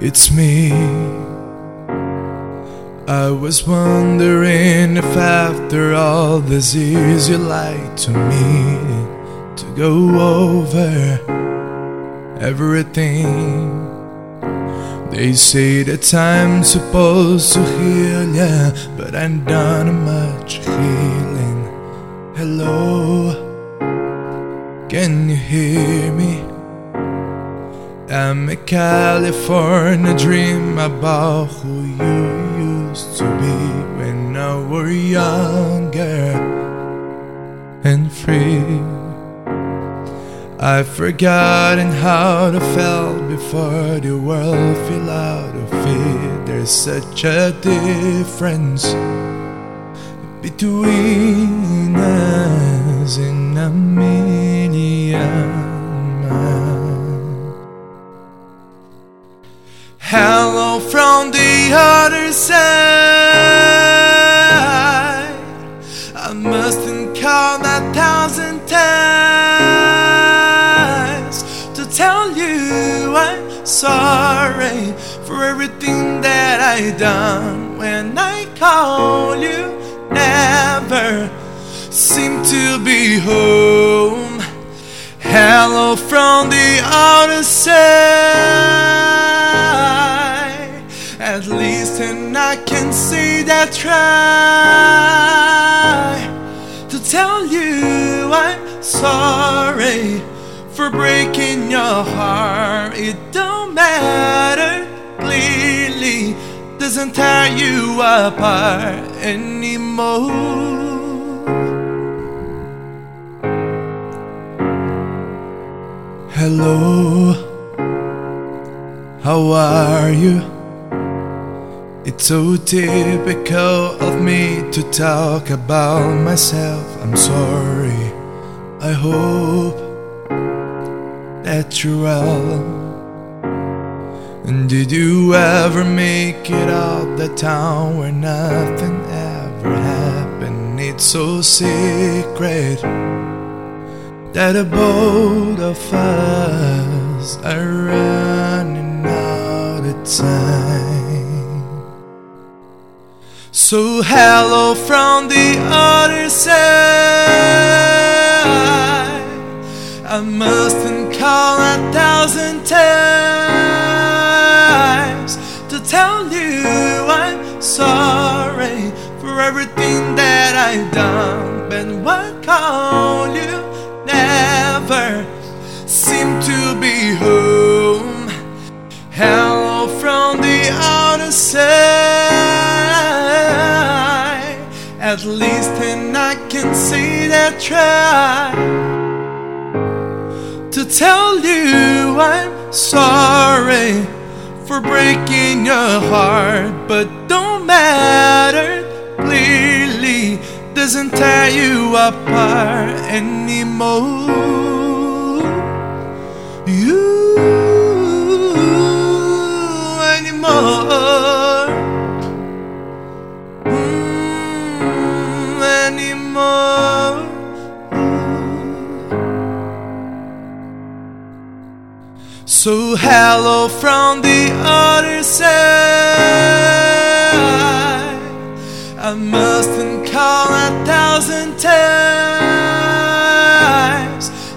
it's me. I was wondering if after all these years you lied to me to go over everything. They say that time's supposed to heal ya, but I'm done much healing. Hello, can you hear me? I'm a California dream about who you used to be when I were younger and free. I've forgotten how to felt before the world fell out of it. There's such a difference between us in a other side. I mustn't call a thousand times to tell you I'm sorry for everything that I done. When I call you, never seem to be home. Hello from the other side. At least, and I can say that try to tell you I'm sorry for breaking your heart. It don't matter, clearly doesn't tear you apart anymore. Hello, how are you? It's so typical of me to talk about myself. I'm sorry. I hope that you're well. And did you ever make it out the town where nothing ever happened? It's so secret that the both of us are running out of time. So hello from the other side. I mustn't call a thousand times to tell you I'm sorry for everything that I've done. But why At least, and I can see that try to tell you I'm sorry for breaking your heart, but don't matter. Clearly, doesn't tear you apart anymore. So hello from the other side. I mustn't call a thousand times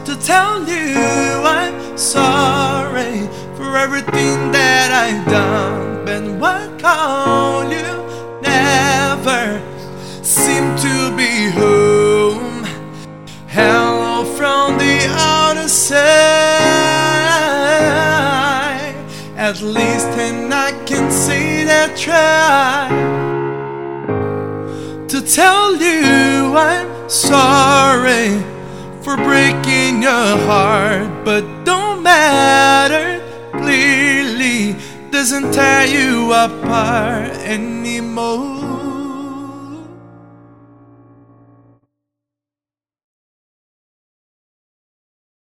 to tell you I'm sorry for everything that I've done. But why call you? Never seem to be home. Hello from the other side. At least, and I can say that try to tell you I'm sorry for breaking your heart, but don't matter. Clearly, doesn't tear you apart anymore.